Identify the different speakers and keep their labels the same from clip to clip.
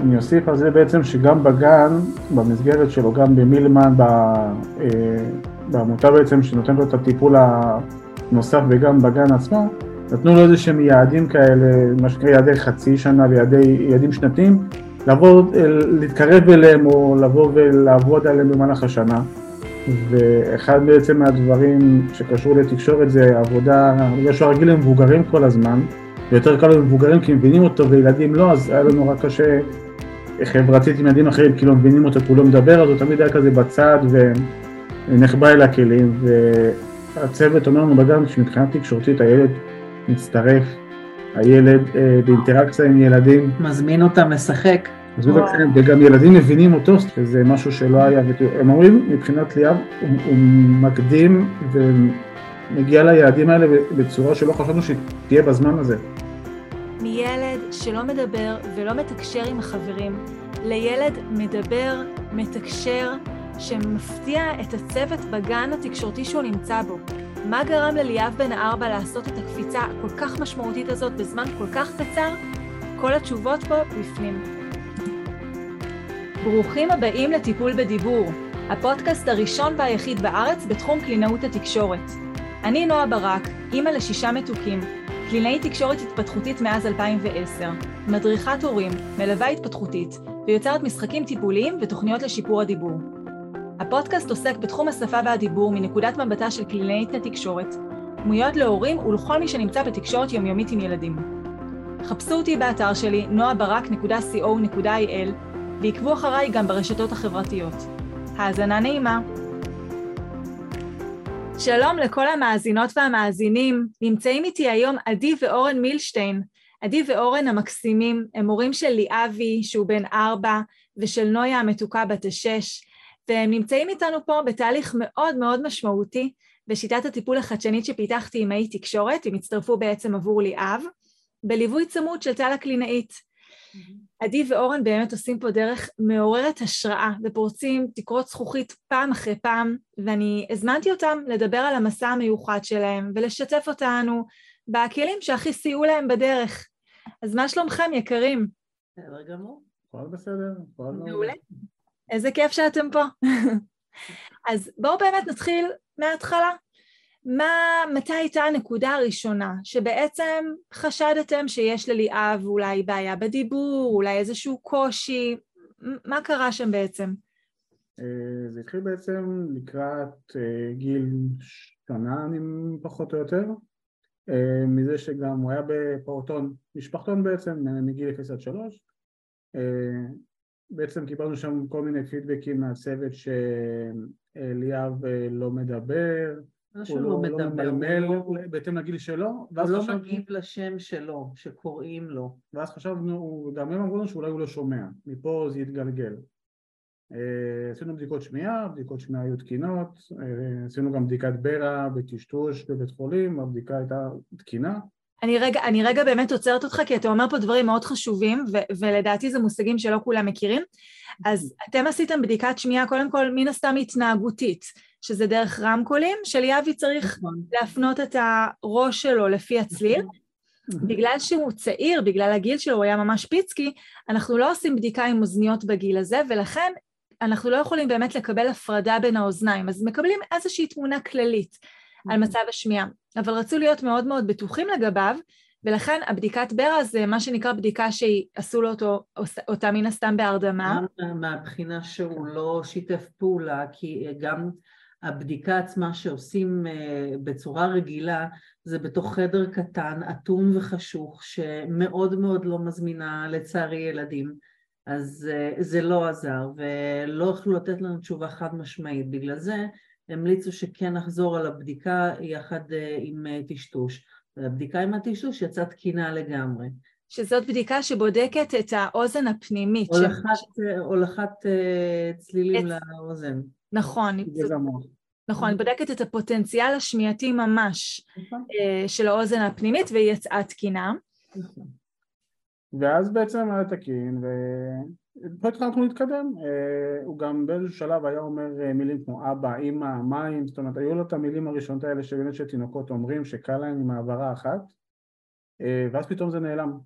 Speaker 1: אני אוסיף על זה בעצם שגם בגן, במסגרת שלו, גם במילמן, בעמותה בעצם שנותנת לו את הטיפול הנוסף וגם בגן עצמו, נתנו לו איזה שהם יעדים כאלה, מה שנקרא יעדי חצי שנה ויעדים שנתיים, לבוא, להתקרב אליהם או לבוא ולעבוד עליהם במהלך השנה. ואחד בעצם מהדברים שקשור לתקשורת זה עבודה, בגלל שהוא רגיל למבוגרים כל הזמן, ויותר קל למבוגרים כי מבינים אותו וילדים לא, אז היה לנו רק קשה חברתית עם ילדים אחרים, כי לא מבינים אותו, כי הוא לא מדבר, אז הוא תמיד היה כזה בצד ונחבא אל הכלים, והצוות אומר לנו בגן שמבחינה תקשורתית הילד מצטרף, הילד אה, באינטראקציה עם ילדים.
Speaker 2: מזמין אותם לשחק.
Speaker 1: מזמין אותם, וגם ילדים מבינים אותו, שזה משהו שלא היה, הם אומרים מבחינת ליאב, הוא, הוא מקדים ומגיע ליעדים האלה בצורה שלא חשבנו שתהיה בזמן הזה.
Speaker 3: מילד שלא מדבר ולא מתקשר עם החברים, לילד מדבר, מתקשר, שמפתיע את הצוות בגן התקשורתי שהוא נמצא בו. מה גרם לליאב בן ארבע לעשות את הקפיצה הכל כך משמעותית הזאת בזמן כל כך קצר? כל התשובות פה בפנים. ברוכים הבאים לטיפול בדיבור, הפודקאסט הראשון והיחיד בארץ בתחום קלינאות התקשורת. אני נועה ברק, אימא לשישה מתוקים, קלינאית תקשורת התפתחותית מאז 2010, מדריכת הורים, מלווה התפתחותית, ויוצרת משחקים טיפוליים ותוכניות לשיפור הדיבור. הפודקאסט עוסק בתחום השפה והדיבור מנקודת מבטה של קלינאית התקשורת, דמויות להורים ולכל מי שנמצא בתקשורת יומיומית עם ילדים. חפשו אותי באתר שלי noabarak.co.il ועקבו אחריי גם ברשתות החברתיות. האזנה נעימה. שלום לכל המאזינות והמאזינים, נמצאים איתי היום עדי ואורן מילשטיין. עדי ואורן המקסימים הם הורים של ליאבי, שהוא בן ארבע, ושל נויה המתוקה בת השש. והם נמצאים איתנו פה בתהליך מאוד מאוד משמעותי בשיטת הטיפול החדשנית שפיתחתי עם האי תקשורת, הם הצטרפו בעצם עבור ליאב, בליווי צמוד של טל הקלינאית. עדי ואורן באמת עושים פה דרך מעוררת השראה ופורצים תקרות זכוכית פעם אחרי פעם, ואני הזמנתי אותם לדבר על המסע המיוחד שלהם ולשתף אותנו בכלים שהכי סייעו להם בדרך. אז מה שלומכם, יקרים?
Speaker 2: בסדר גמור.
Speaker 1: הכל בסדר, הכל
Speaker 3: מעולה. איזה כיף שאתם פה. אז בואו באמת נתחיל מההתחלה. מה, מתי הייתה הנקודה הראשונה שבעצם חשדתם שיש לליאב אולי בעיה בדיבור, אולי איזשהו קושי, מה קרה שם בעצם?
Speaker 1: אה, זה התחיל בעצם לקראת אה, גיל שנה, פחות או יותר, אה, מזה שגם הוא היה בפעוטון, משפחתון בעצם, מגיל 0 עד 3, בעצם קיבלנו שם כל מיני פידבקים מהצוות שליאב אה, לא מדבר,
Speaker 2: הוא לא, לא מדבר,
Speaker 1: הוא לא בהתאם לגיל שלו,
Speaker 2: הוא לא מגיב לשם שלו, שקוראים לו.
Speaker 1: ואז חשבנו, גם הם אמרו לנו שאולי הוא לא שומע, מפה זה יתגלגל. אה, עשינו בדיקות שמיעה, בדיקות שמיעה היו תקינות, אה, עשינו גם בדיקת ברע בטשטוש בבית חולים, הבדיקה הייתה תקינה.
Speaker 3: אני רגע, אני רגע באמת עוצרת אותך, כי אתה אומר פה דברים מאוד חשובים, ו- ולדעתי זה מושגים שלא כולם מכירים. אז אתם עשיתם בדיקת שמיעה, קודם כל, מן הסתם התנהגותית, שזה דרך רמקולים, שליאבי צריך נכון. להפנות את הראש שלו לפי הצליל. נכון. בגלל שהוא צעיר, בגלל הגיל שלו, הוא היה ממש פיצקי, אנחנו לא עושים בדיקה עם אוזניות בגיל הזה, ולכן אנחנו לא יכולים באמת לקבל הפרדה בין האוזניים, אז מקבלים איזושהי תמונה כללית. על מצב השמיעה, אבל רצו להיות מאוד מאוד בטוחים לגביו, ולכן הבדיקת ברע זה מה שנקרא בדיקה שעשו לו אותו, אותה מן הסתם בהרדמה.
Speaker 2: מהבחינה שהוא לא שיתף פעולה, כי גם הבדיקה עצמה שעושים אה, בצורה רגילה זה בתוך חדר קטן, אטום וחשוך, שמאוד מאוד לא מזמינה לצערי ילדים. אז אה, זה לא עזר, ולא יכלו לתת לנו תשובה חד משמעית. בגלל זה המליצו שכן נחזור על הבדיקה יחד אה, עם טשטוש. הבדיקה עם הטשטוש יצאה תקינה לגמרי.
Speaker 3: שזאת בדיקה שבודקת את האוזן הפנימית.
Speaker 2: הולכת, ש... הולכת צלילים את... לאוזן.
Speaker 3: נכון. נכון, היא בודקת את הפוטנציאל השמיעתי ממש נכון. של האוזן הפנימית והיא יצאה תקינה. נכון.
Speaker 1: ואז בעצם היה תקין, ופה התחלנו להתקדם, אה, הוא גם באיזשהו שלב היה אומר אה, מילים כמו אבא, אימא, מים, זאת אומרת היו לו את המילים הראשונות האלה שבאמת שתינוקות אומרים שקל להם עם העברה אחת, אה, ואז פתאום זה נעלם.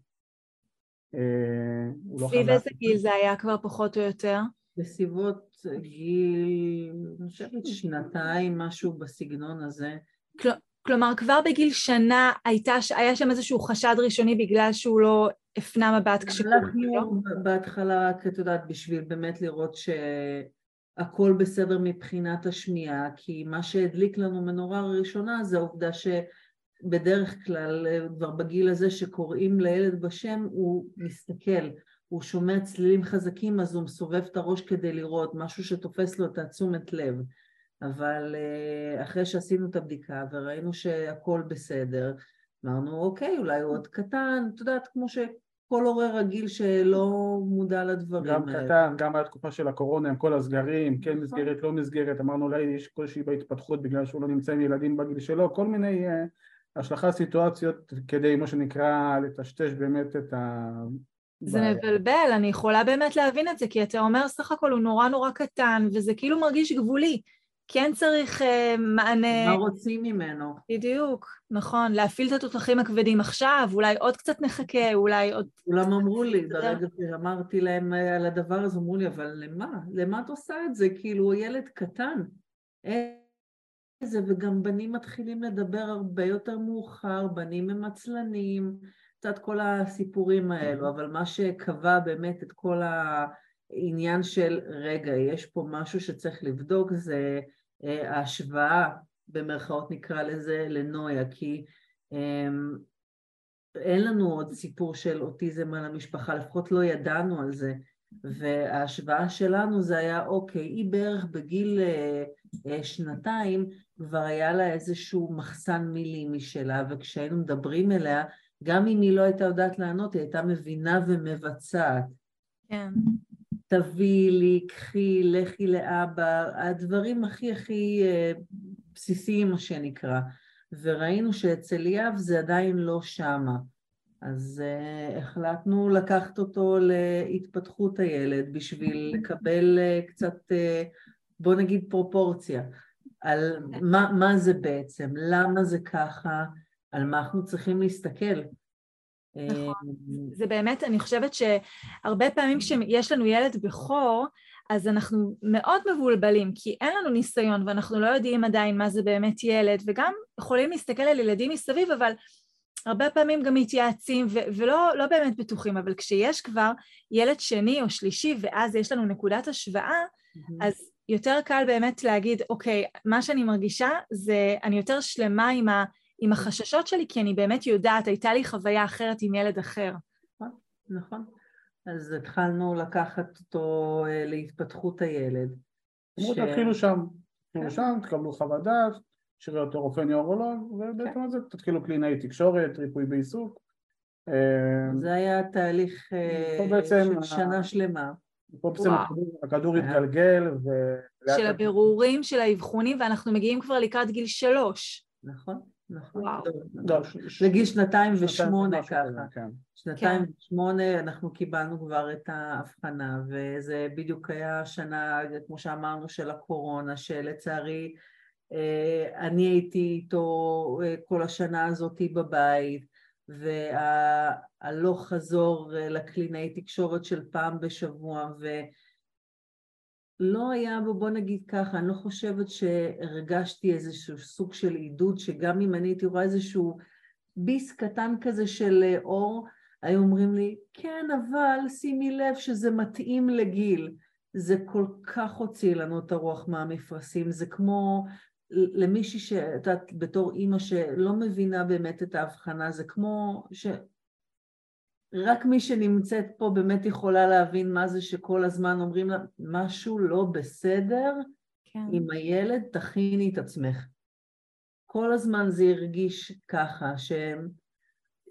Speaker 1: לא
Speaker 3: סביב. איזה גיל זה היה כבר פחות או יותר?
Speaker 2: בסביבות גיל, אני חושבת שנתיים, משהו בסגנון הזה.
Speaker 3: כל, כלומר, כבר בגיל שנה הייתה, היה שם איזשהו חשד ראשוני בגלל שהוא לא הפנה מבט כשקוראים לו?
Speaker 2: הלכנו בהתחלה, את יודעת, בשביל באמת לראות שהכל בסדר מבחינת השמיעה, כי מה שהדליק לנו מנורה ראשונה זה העובדה שבדרך כלל, כבר בגיל הזה שקוראים לילד בשם, הוא מסתכל, הוא שומע צלילים חזקים אז הוא מסובב את הראש כדי לראות, משהו שתופס לו את התשומת לב. אבל אה, אחרי שעשינו את הבדיקה וראינו שהכל בסדר, אמרנו אוקיי, אולי הוא עוד קטן, את יודעת, כמו שכל הורה רגיל שלא מודע לדברים
Speaker 1: גם
Speaker 2: האלה.
Speaker 1: קטן, גם התקופה של הקורונה עם כל הסגרים, כן
Speaker 2: נכון.
Speaker 1: מסגרת, לא מסגרת, אמרנו אולי יש קושי בהתפתחות בגלל שהוא לא נמצא עם ילדים בגיל שלו, כל מיני אה, השלכה סיטואציות כדי מה שנקרא לטשטש באמת את ה...
Speaker 3: זה. מבלבל, אני יכולה באמת להבין את זה, כי אתה אומר סך הכל הוא נורא נורא קטן, וזה כאילו מרגיש גבולי. כן צריך אה, מענה,
Speaker 2: מה רוצים ממנו?
Speaker 3: בדיוק, נכון, להפעיל את התותחים הכבדים עכשיו, אולי עוד קצת נחכה, אולי עוד...
Speaker 2: כולם אמרו לי. ברגע שאמרתי להם אה, על הדבר הזה, אמרו לי, אבל למה? למה את עושה את זה? כאילו, הוא ילד קטן. איזה, וגם בנים מתחילים לדבר הרבה יותר מאוחר, בנים הם עצלנים, קצת כל הסיפורים האלו, אבל מה שקבע באמת את כל העניין של, רגע, יש פה משהו שצריך לבדוק, זה אה, ההשוואה, במרכאות נקרא לזה, לנויה, כי אמ, אין לנו עוד סיפור של אוטיזם על המשפחה, לפחות לא ידענו על זה. וההשוואה שלנו זה היה, אוקיי, היא בערך בגיל אה, אה, שנתיים, כבר היה לה איזשהו מחסן מילים משלה, וכשהיינו מדברים אליה, גם אם היא לא הייתה יודעת לענות, היא הייתה מבינה ומבצעת.
Speaker 3: כן,
Speaker 2: תביאי לי, קחי, לכי לאבא, הדברים הכי הכי אה, בסיסיים, מה שנקרא. וראינו שאצל ליאב זה עדיין לא שמה. אז uh, החלטנו לקחת אותו להתפתחות הילד בשביל לקבל uh, קצת, uh, בוא נגיד פרופורציה, על מה, מה זה בעצם, למה זה ככה, על מה אנחנו צריכים להסתכל.
Speaker 3: נכון.
Speaker 2: אה,
Speaker 3: זה באמת, אני חושבת שהרבה פעמים כשיש לנו ילד בכור, אז אנחנו מאוד מבולבלים, כי אין לנו ניסיון ואנחנו לא יודעים עדיין מה זה באמת ילד, וגם יכולים להסתכל על ילדים מסביב, אבל הרבה פעמים גם מתייעצים ו- ולא לא באמת בטוחים, אבל כשיש כבר ילד שני או שלישי ואז יש לנו נקודת השוואה, אז יותר קל באמת להגיד, אוקיי, מה שאני מרגישה זה, אני יותר שלמה עם, ה, עם החששות שלי, כי אני באמת יודעת, הייתה לי חוויה אחרת עם ילד אחר.
Speaker 2: נכון. אז התחלנו לקחת אותו אה, להתפתחות הילד.
Speaker 1: אמרו
Speaker 2: ש-
Speaker 1: תתחילו שם,
Speaker 2: כן.
Speaker 1: תתחילו שם, תקבלו חוות דעת, שירי אותו רופא נוירולוג, ובעצם על זה תתחילו קלינאי תקשורת, ריפוי בעיסוק. אה,
Speaker 2: זה היה תהליך אה, של שנה שלמה.
Speaker 1: פה בעצם. הכדור-. התגלגל, ולאט
Speaker 3: של הבירורים, של האבחונים, ואנחנו מגיעים כבר לקראת גיל שלוש.
Speaker 2: נכון, נכון.
Speaker 3: וואו.
Speaker 1: לא, ש-
Speaker 2: לגיל שנתיים ושמונה ככה.
Speaker 1: כזה, כן.
Speaker 2: שנתיים
Speaker 3: כן.
Speaker 2: ושמונה אנחנו קיבלנו כבר את ההבחנה, וזה בדיוק היה השנה, כמו שאמרנו, של הקורונה, שלצערי אה, אני הייתי איתו אה, כל השנה הזאת בבית, והלוך חזור אה, לקלינאי תקשורת של פעם בשבוע, ולא היה בו, בוא נגיד ככה, אני לא חושבת שהרגשתי איזשהו סוג של עידוד, שגם אם אני הייתי רואה איזשהו ביס קטן כזה של אה, אור, היו אומרים לי, כן, אבל שימי לב שזה מתאים לגיל. זה כל כך הוציא לנו את הרוח מהמפרשים, זה כמו למישהי שאת יודעת, בתור אימא שלא מבינה באמת את ההבחנה, זה כמו ש... רק מי שנמצאת פה באמת יכולה להבין מה זה שכל הזמן אומרים לה, משהו לא בסדר
Speaker 3: כן.
Speaker 2: עם הילד, תכיני את עצמך. כל הזמן זה הרגיש ככה, שהם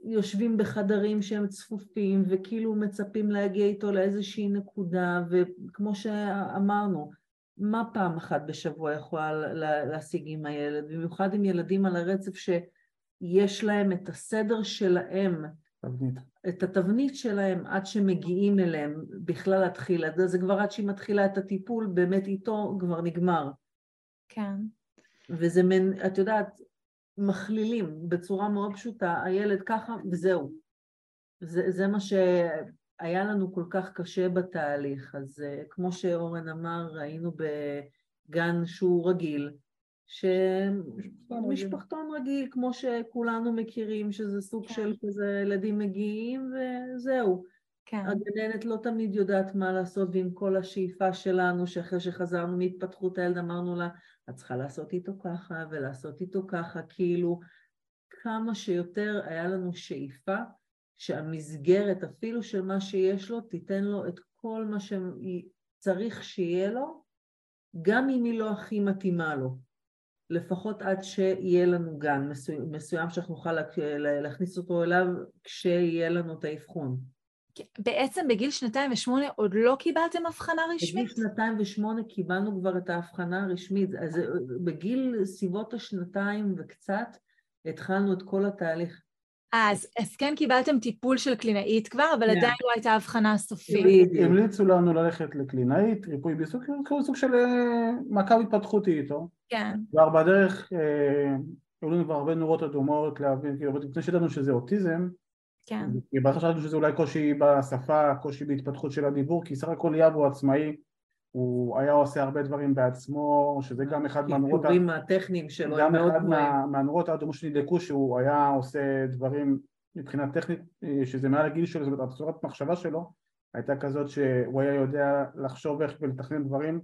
Speaker 2: יושבים בחדרים שהם צפופים וכאילו מצפים להגיע איתו לאיזושהי נקודה, וכמו שאמרנו, מה פעם אחת בשבוע יכולה לה- להשיג עם הילד, במיוחד עם ילדים על הרצף שיש להם את הסדר שלהם,
Speaker 1: תבנית.
Speaker 2: את התבנית שלהם עד שמגיעים אליהם בכלל להתחיל, זה כבר עד שהיא מתחילה את הטיפול, באמת איתו כבר נגמר.
Speaker 3: כן.
Speaker 2: וזה מין, את יודעת, מכלילים בצורה מאוד פשוטה, הילד ככה וזהו. זה, זה מה ש... היה לנו כל כך קשה בתהליך, אז uh, כמו שאורן אמר, היינו בגן שהוא רגיל, שמשפחתון רגיל, כמו שכולנו מכירים, שזה סוג כן. של כזה ילדים מגיעים וזהו. כן. הגננת לא תמיד יודעת מה לעשות, ועם כל השאיפה שלנו, שאחרי שחזרנו מהתפתחות הילד אמרנו לה, את צריכה לעשות איתו ככה ולעשות איתו ככה, כאילו כמה שיותר היה לנו שאיפה שהמסגרת, אפילו של מה שיש לו, תיתן לו את כל מה שצריך שיהיה לו, גם אם היא לא הכי מתאימה לו. לפחות עד שיהיה לנו גן מסוים, מסוים שאנחנו נוכל להכניס אותו אליו כשיהיה לנו את האבחון.
Speaker 3: בעצם בגיל שנתיים ושמונה עוד לא קיבלתם הבחנה רשמית?
Speaker 2: בגיל שנתיים ושמונה קיבלנו כבר את ההבחנה הרשמית. אז אה, בגיל סביבות השנתיים וקצת התחלנו את כל התהליך.
Speaker 3: אז, אז כן קיבלתם טיפול של קלינאית כבר, אבל yeah. כן. עדיין לא הייתה הבחנה סופית.
Speaker 1: המליצו לנו ללכת לקלינאית, ריפוי בעיסוק, כאילו סוג של אה, מעקב התפתחותי איתו.
Speaker 3: כן.
Speaker 1: כבר בדרך, אה, היו לנו כבר הרבה נורות אדומות להבין, כאילו, לפני שידענו שזה אוטיזם,
Speaker 3: כן.
Speaker 1: כי בהתחלה חשבנו שזה אולי קושי בשפה, קושי בהתפתחות של הדיבור, כי סך הכל ליאב הוא עצמאי, הוא היה עושה הרבה דברים בעצמו, שזה גם אחד מהנורות...
Speaker 2: קישורים הטכניים שלו
Speaker 1: גם אחד מה, מהנורות האדומות שנדלקו, שהוא היה עושה דברים מבחינה טכנית, שזה מעל הגיל שלו, זאת אומרת, הצורת מחשבה שלו הייתה כזאת שהוא היה יודע לחשוב איך ולתכנן דברים.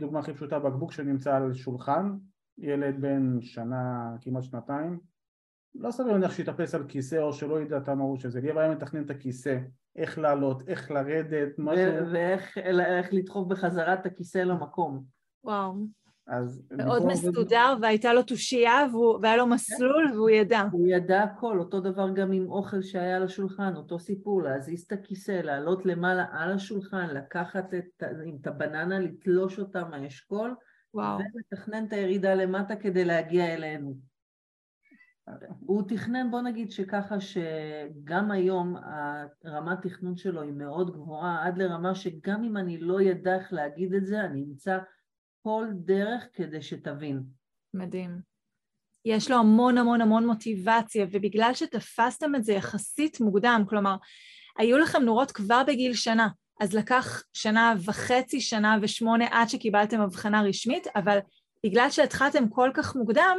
Speaker 1: דוגמה הכי פשוטה, בקבוק שנמצא על שולחן, ילד בן שנה, כמעט שנתיים, לא סביר להניח שיטפס על כיסא או שלא ידע את המהות של זה, ליאב היה מתכנן את הכיסא, איך לעלות, איך לרדת, משהו...
Speaker 2: ואיך לדחוף בחזרה את הכיסא למקום.
Speaker 3: וואו. אז מאוד מסודר, זה... והייתה לו תושייה והיה לו מסלול והוא ידע.
Speaker 2: הוא ידע הכל, אותו דבר גם עם אוכל שהיה על השולחן, אותו סיפור, להזיז את הכיסא, לעלות למעלה על השולחן, לקחת את, את הבננה, לתלוש אותה מהאשכול, ולתכנן את הירידה למטה כדי להגיע אלינו. הוא תכנן, בוא נגיד שככה שגם היום הרמת תכנון שלו היא מאוד גבוהה, עד לרמה שגם אם אני לא ידע איך להגיד את זה, אני אמצא כל דרך כדי שתבין.
Speaker 3: מדהים. יש לו המון המון המון מוטיבציה, ובגלל שתפסתם את זה יחסית מוקדם, כלומר, היו לכם נורות כבר בגיל שנה, אז לקח שנה וחצי, שנה ושמונה עד שקיבלתם הבחנה רשמית, אבל בגלל שהתחלתם כל כך מוקדם,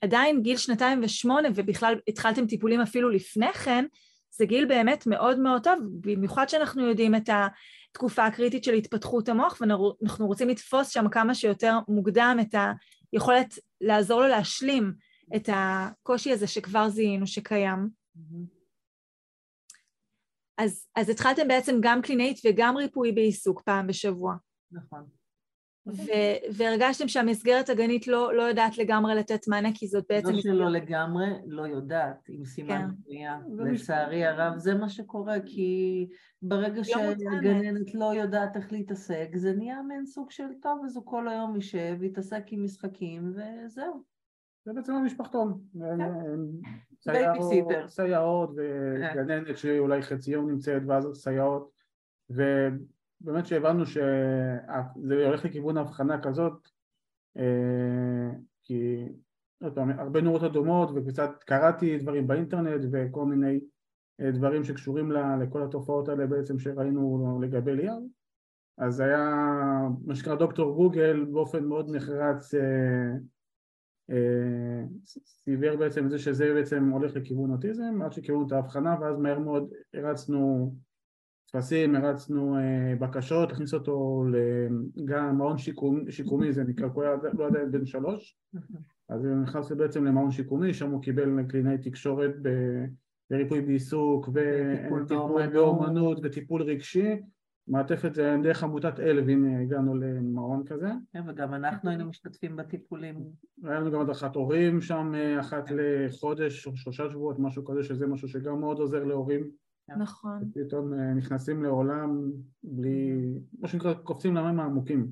Speaker 3: עדיין גיל שנתיים ושמונה, ובכלל התחלתם טיפולים אפילו לפני כן, זה גיל באמת מאוד מאוד טוב, במיוחד שאנחנו יודעים את התקופה הקריטית של התפתחות המוח, ואנחנו רוצים לתפוס שם כמה שיותר מוקדם את היכולת לעזור לו להשלים את הקושי הזה שכבר זיהינו שקיים. אז, אז התחלתם בעצם גם קלינאית וגם ריפוי בעיסוק פעם בשבוע.
Speaker 2: נכון.
Speaker 3: ו- והרגשתם שהמסגרת הגנית לא, לא יודעת לגמרי לתת מענה, כי זאת בעצם...
Speaker 2: לא שלא לגמרי, לא יודעת, עם סימן קריאה. כן. לצערי הרב, זה מה שקורה, כי ברגע לא שהגננת לא יודעת איך להתעסק, זה נהיה מעין סוג של טוב, אז הוא כל היום יישב, יתעסק עם משחקים, וזהו.
Speaker 1: זה בעצם המשפחתון.
Speaker 2: כן. בייביסיטר.
Speaker 1: סייעות וגננת שאולי חצי יום נמצאת, ואז סייעות. באמת שהבנו שזה הולך לכיוון הבחנה כזאת אה, כי עוד פעם, הרבה נורות אדומות וקצת קראתי דברים באינטרנט וכל מיני אה, דברים שקשורים לכל התופעות האלה בעצם שראינו לגבי ליאב אז היה מה שנקרא דוקטור גוגל באופן מאוד נחרץ אה, סיבר בעצם את זה שזה בעצם הולך לכיוון אוטיזם עד שכיוונו את ההבחנה ואז מהר מאוד הרצנו טפסים, הרצנו אה, בקשות, הכניס אותו גם מעון שיקומי, שיקומי זה נקרא, הוא היה לא עדיין בן שלוש, אז הוא נכנס בעצם למעון שיקומי, שם הוא קיבל קלינאי תקשורת בריפוי בעיסוק וטיפול באומנות וטיפול רגשי, מעטפת זה דרך עמותת אלווין הגענו למעון כזה.
Speaker 2: כן, וגם אנחנו היינו משתתפים בטיפולים.
Speaker 1: היה לנו גם הדרכת הורים שם אה, אחת לחודש או שלושה שבועות, משהו כזה, שזה משהו שגם מאוד עוזר להורים.
Speaker 3: כן. נכון.
Speaker 1: פתאום אה, נכנסים לעולם בלי, מה שנקרא, קופצים למים העמוקים.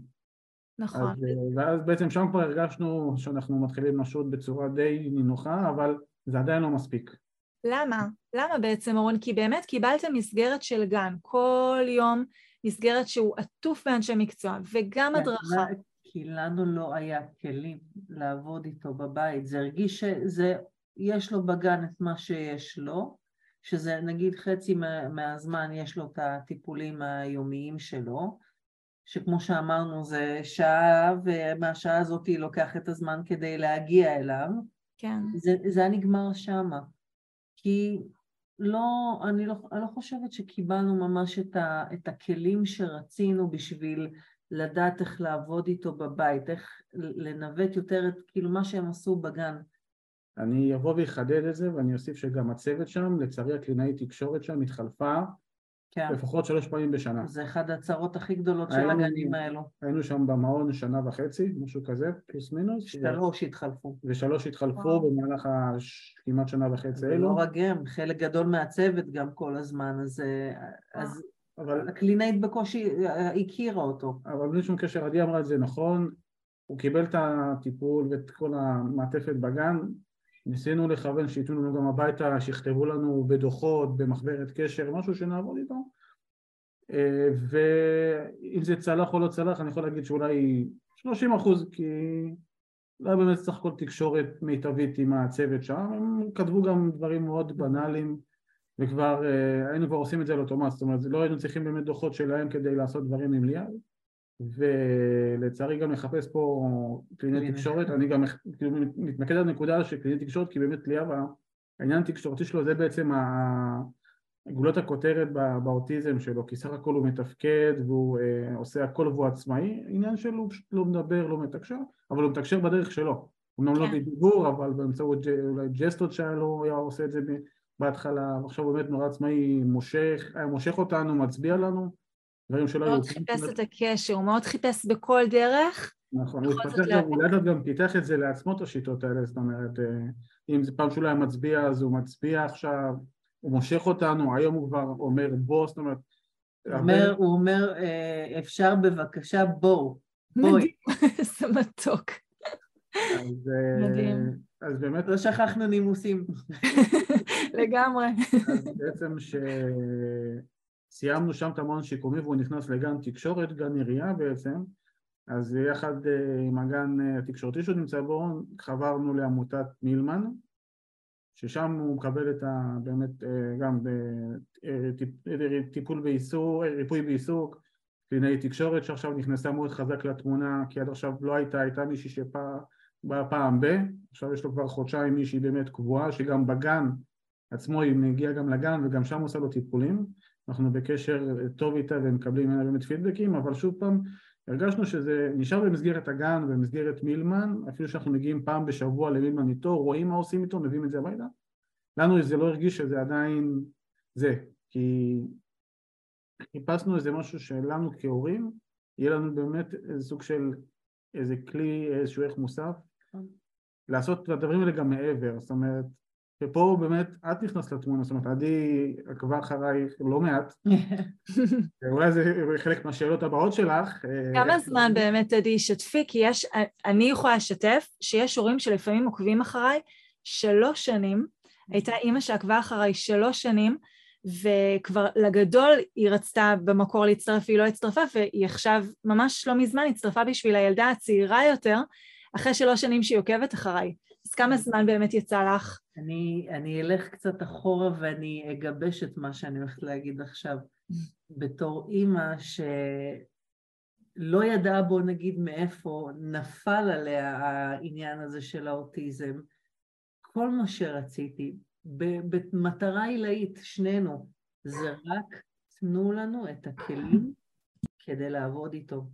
Speaker 3: נכון.
Speaker 1: אז, אה, ואז בעצם שם כבר הרגשנו שאנחנו מתחילים לשוט בצורה די נינוחה, אבל זה עדיין לא מספיק.
Speaker 3: למה? למה בעצם, אורן? כי באמת קיבלתם מסגרת של גן, כל יום מסגרת שהוא עטוף באנשי מקצוע, וגם כן, הדרכה.
Speaker 2: כי לנו לא היה כלים לעבוד איתו בבית, זה הרגיש שזה, יש לו בגן את מה שיש לו, שזה נגיד חצי מהזמן יש לו את הטיפולים היומיים שלו, שכמו שאמרנו זה שעה ומהשעה הזאת היא לוקח את הזמן כדי להגיע אליו,
Speaker 3: כן.
Speaker 2: זה, זה היה נגמר שמה. כי לא, אני לא, אני לא חושבת שקיבלנו ממש את, ה, את הכלים שרצינו בשביל לדעת איך לעבוד איתו בבית, איך לנווט יותר את כאילו מה שהם עשו בגן.
Speaker 1: אני אבוא ואחדד את זה ואני אוסיף שגם הצוות שם, לצערי הקלינאית תקשורת שם התחלפה כן. לפחות שלוש פעמים בשנה.
Speaker 2: זה אחד הצרות הכי גדולות של הגנים האלו.
Speaker 1: היינו שם במעון שנה וחצי, משהו כזה, פלוס מינוס.
Speaker 2: שלוש התחלפו.
Speaker 1: ושלוש התחלפו במהלך כמעט שנה וחצי אלו.
Speaker 2: לא רק הם, חלק גדול מהצוות גם כל הזמן, אז, אז אבל... הקלינאית בקושי אה, הכירה אותו.
Speaker 1: אבל בלי שום קשר, עדי אמרה את זה נכון, הוא קיבל את הטיפול ואת כל המעטפת בגן, ניסינו לכוון שייתנו לנו גם הביתה, שיכתבו לנו בדוחות, במחברת קשר, משהו שנעבוד איתו. אה, ואם זה צלח או לא צלח אני יכול להגיד שאולי 30 אחוז כי לא היה באמת סך הכל תקשורת מיטבית עם הצוות שם, הם כתבו גם דברים מאוד בנאליים וכבר אה, היינו כבר עושים את זה על אוטומט, זאת אומרת לא היינו צריכים באמת דוחות שלהם כדי לעשות דברים עם ליאל ולצערי גם לחפש פה קליני תקשורת, אני גם כאילו מתמקד על נקודה של קליני תקשורת כי באמת ליאב העניין התקשורתי שלו זה בעצם גבולות הכותרת באוטיזם שלו כי סך הכל הוא מתפקד והוא אה, עושה הכל והוא עצמאי, עניין שלו הוא פשוט לא מדבר, לא מתקשר, אבל הוא מתקשר בדרך שלו, אמנם לא כן. לא בדיבור אבל באמצעות אולי ג'סטות שהיה לו, היה עושה את זה בהתחלה, ועכשיו הוא באמת נורא עצמאי, מושך, היה מושך אותנו, מצביע לנו
Speaker 3: דברים שלא היו. מאוד חיפש את הקשר, הוא מאוד חיפש בכל דרך.
Speaker 1: נכון, הוא התפתח גם, הוא לאט גם פיתח את זה לעצמו את השיטות האלה, זאת אומרת, אה, אם זה פעם שהוא היה מצביע אז הוא מצביע עכשיו, הוא מושך אותנו, היום הוא כבר אומר בוא, זאת אומרת...
Speaker 2: אומר, הוא אומר, אה, אפשר בבקשה בואו, בואי.
Speaker 3: איזה מתוק.
Speaker 1: אז, אה, מדהים. אז באמת...
Speaker 2: לא שכחנו נימוסים.
Speaker 3: לגמרי.
Speaker 1: אז בעצם ש... סיימנו שם את המעון שיקומי והוא נכנס לגן תקשורת, גן עירייה בעצם, אז יחד אה, עם הגן אה, התקשורתי שהוא נמצא בו, חברנו לעמותת מילמן, ששם הוא מקבל את ה... באמת אה, גם טיפול בעיסוק, ריפוי בעיסוק, קלינאי תקשורת שעכשיו נכנסה מאוד חזק לתמונה, כי עד עכשיו לא הייתה, הייתה מישהי שבאה פעם ב, עכשיו יש לו כבר חודשיים מישהי באמת קבועה, שגם בגן עצמו היא מגיעה גם לגן וגם שם עושה לו טיפולים אנחנו בקשר טוב איתה ומקבלים ממנה באמת פידבקים, אבל שוב פעם הרגשנו שזה נשאר במסגרת הגן, במסגרת מילמן, אפילו שאנחנו מגיעים פעם בשבוע למילמן איתו, רואים מה עושים איתו, מביאים את זה הביתה. לנו זה לא הרגיש שזה עדיין זה, כי חיפשנו איזה משהו שלנו כהורים, יהיה לנו באמת איזה סוג של איזה כלי, איזשהו ערך מוסף, נכון. לעשות את הדברים האלה גם מעבר, זאת אומרת ופה באמת את נכנסת לתמונה, זאת אומרת עדי עקבה אחריי לא מעט, אולי זה חלק מהשאלות הבאות שלך.
Speaker 3: אה, כמה זמן באמת עדי שתפי, כי יש, אני יכולה לשתף שיש הורים שלפעמים עוקבים אחריי שלוש שנים, הייתה אימא שעקבה אחריי שלוש שנים, וכבר לגדול היא רצתה במקור להצטרף והיא לא הצטרפה, והיא עכשיו ממש לא מזמן הצטרפה בשביל הילדה הצעירה יותר, אחרי שלוש שנים שהיא עוקבת אחריי. אז כמה זמן באמת יצא לך?
Speaker 2: אני, אני אלך קצת אחורה ואני אגבש את מה שאני הולכת להגיד עכשיו. בתור אימא שלא ידעה, בוא נגיד, מאיפה נפל עליה העניין הזה של האוטיזם, כל מה שרציתי, במטרה עילאית, שנינו, זה רק תנו לנו את הכלים כדי לעבוד איתו.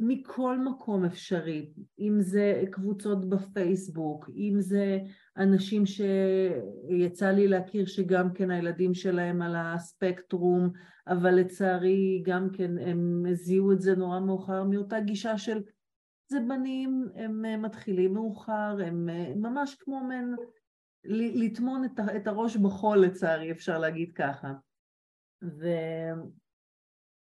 Speaker 2: מכל מקום אפשרי, אם זה קבוצות בפייסבוק, אם זה אנשים שיצא לי להכיר שגם כן הילדים שלהם על הספקטרום, אבל לצערי גם כן הם זיהו את זה נורא מאוחר מאותה גישה של זה בנים, הם מתחילים מאוחר, הם ממש כמו מן לטמון את הראש בחול לצערי, אפשר להגיד ככה. ו...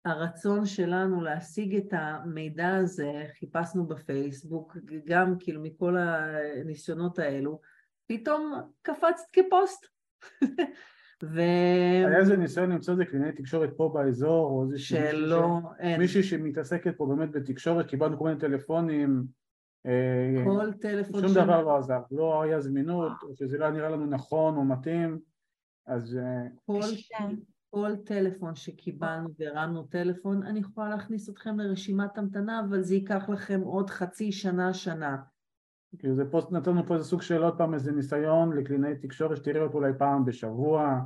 Speaker 2: הרצון שלנו להשיג את המידע הזה, חיפשנו בפייסבוק, גם כאילו מכל הניסיונות האלו, פתאום קפצת כפוסט.
Speaker 1: ו... היה איזה ניסיון למצוא איזה קלינאי תקשורת פה באזור, או איזה
Speaker 2: שלא, ש... אין.
Speaker 1: מישהי שמתעסקת פה באמת בתקשורת, קיבלנו כל מיני טלפונים,
Speaker 2: אה, כל טלפון
Speaker 1: שום דבר לא עזר, לא היה זמינות, או שזה לא נראה לנו נכון או מתאים, אז... אה,
Speaker 2: כל, כל טלפון שקיבלנו והרמנו טלפון, אני יכולה להכניס אתכם לרשימת המתנה, אבל זה ייקח לכם עוד חצי שנה, שנה.
Speaker 1: כאילו זה פה, נתנו פה איזה סוג של עוד פעם איזה ניסיון לקלינאי תקשורת שתראה אותו אולי פעם בשבוע,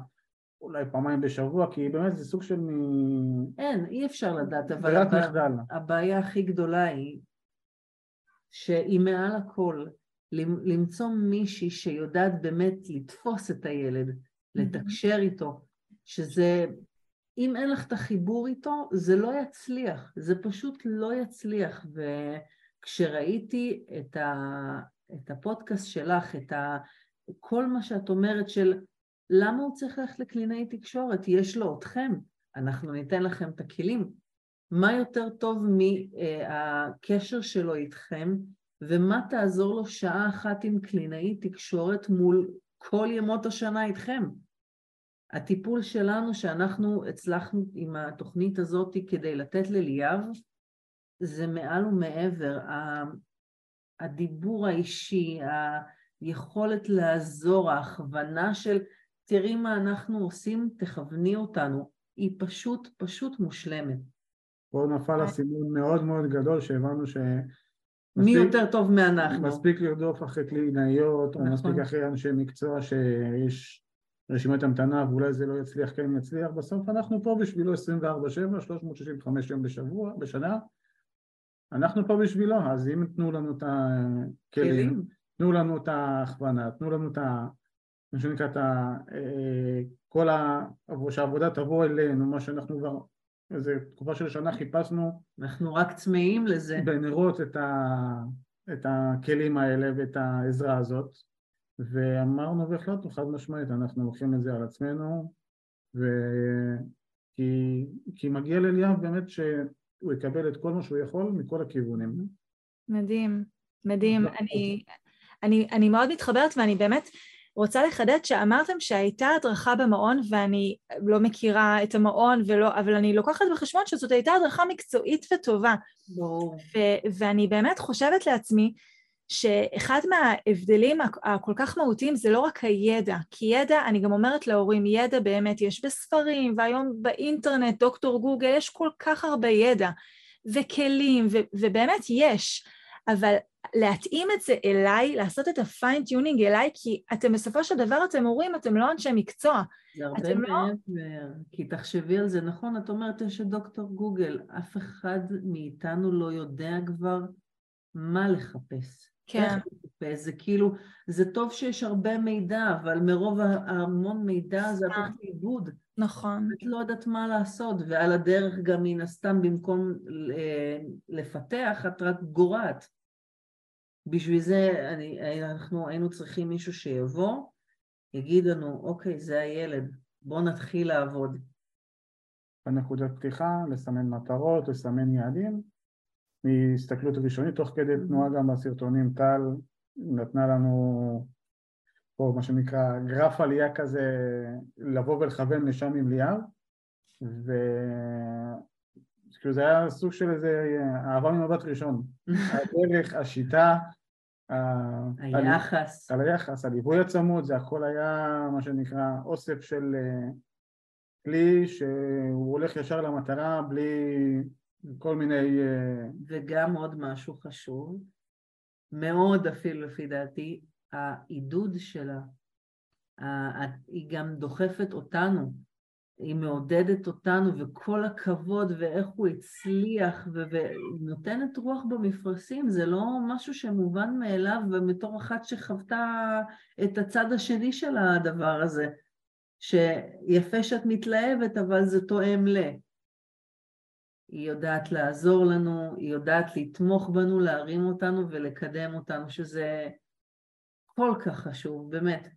Speaker 1: אולי פעמיים בשבוע, כי באמת זה סוג של מ...
Speaker 2: אין, אי אפשר לדעת, אבל הבע... הבעיה הכי גדולה היא שהיא מעל הכל למצוא מישהי שיודעת באמת לתפוס את הילד, לתקשר איתו, שזה, אם אין לך את החיבור איתו, זה לא יצליח, זה פשוט לא יצליח. וכשראיתי את, ה, את הפודקאסט שלך, את ה, כל מה שאת אומרת של למה הוא צריך ללכת לקלינאי תקשורת? יש לו אתכם, אנחנו ניתן לכם את הכלים. מה יותר טוב מהקשר שלו איתכם, ומה תעזור לו שעה אחת עם קלינאי תקשורת מול כל ימות השנה איתכם? הטיפול שלנו שאנחנו הצלחנו עם התוכנית הזאת כדי לתת לליאב, זה מעל ומעבר. הדיבור האישי, היכולת לעזור, ההכוונה של תראי מה אנחנו עושים, תכווני אותנו, היא פשוט פשוט מושלמת.
Speaker 1: פה נפל הסימון מאוד מאוד גדול שהבנו ש...
Speaker 2: מי יותר טוב מאנחנו.
Speaker 1: מספיק לרדוף אחרי קלינאיות, או מספיק נכון. אחרי אנשי מקצוע שיש רשימת המתנה ואולי זה לא יצליח, כן יצליח, בסוף אנחנו פה בשבילו 24-7, 365 יום בשבוע, בשנה, אנחנו פה בשבילו, אז אם תנו לנו את הכלים, תנו לנו את ההכוונה, תנו לנו את ה... מה שנקרא, את ה... אה, כל ה... שהעבודה תבוא אלינו, מה שאנחנו כבר איזו תקופה של שנה חיפשנו.
Speaker 2: אנחנו רק צמאים לזה.
Speaker 1: בנרות את, ה... את הכלים האלה ואת העזרה הזאת ואמרנו והחלטנו חד משמעית, אנחנו לוקחים את זה על עצמנו ו... כי, כי מגיע לאליאב באמת שהוא יקבל את כל מה שהוא יכול מכל הכיוונים.
Speaker 3: מדהים, מדהים. אני, אני, אני מאוד מתחברת ואני באמת רוצה לחדד שאמרתם שהייתה הדרכה במעון ואני לא מכירה את המעון ולא, אבל אני לוקחת בחשבון שזאת הייתה הדרכה מקצועית וטובה.
Speaker 2: ברור.
Speaker 3: ואני באמת חושבת לעצמי שאחד מההבדלים הכל כך מהותיים זה לא רק הידע, כי ידע, אני גם אומרת להורים, ידע באמת יש בספרים, והיום באינטרנט, דוקטור גוגל, יש כל כך הרבה ידע, וכלים, ו- ובאמת יש, אבל להתאים את זה אליי, לעשות את ה fine tuning אליי, כי אתם בסופו של דבר, אתם הורים, אתם לא אנשי מקצוע.
Speaker 2: זה הרבה לא- מעבר, לא... כי תחשבי על זה, נכון, את אומרת יש את דוקטור גוגל, אף אחד מאיתנו לא יודע כבר מה לחפש.
Speaker 3: כן.
Speaker 2: זה כאילו, זה טוב שיש הרבה מידע, אבל מרוב המון מידע זה הולך לאיבוד.
Speaker 3: נכון.
Speaker 2: את לא יודעת מה לעשות, ועל הדרך גם מן הסתם במקום אה, לפתח, את רק גורעת. בשביל זה אני, אנחנו היינו צריכים מישהו שיבוא, יגיד לנו, אוקיי, זה הילד, בואו נתחיל לעבוד.
Speaker 1: בנקודת פתיחה, לסמן מטרות, לסמן יעדים, מהסתכלות ראשונית, תוך כדי תנועה גם בסרטונים, טל נתנה לנו פה מה שנקרא גרף עלייה כזה, לבוא ולכוון לשם עם ליאב, וכאילו זה היה סוג של איזה אהבה ממבט ראשון, הדרך, השיטה,
Speaker 2: היחס,
Speaker 1: על היחס, הליווי הצמוד, זה הכל היה מה שנקרא אוסף של אה, כלי שהוא הולך ישר למטרה בלי כל מיני... אה,
Speaker 2: וגם עוד משהו חשוב, מאוד אפילו לפי דעתי, העידוד שלה, היא גם דוחפת אותנו, היא מעודדת אותנו וכל הכבוד ואיך הוא הצליח ונותנת רוח במפרשים, זה לא משהו שמובן מאליו ומתור אחת שחוותה את הצד השני של הדבר הזה, שיפה שאת מתלהבת אבל זה תואם ל... היא יודעת לעזור לנו, היא יודעת לתמוך בנו, להרים אותנו ולקדם אותנו, שזה כל כך חשוב, באמת.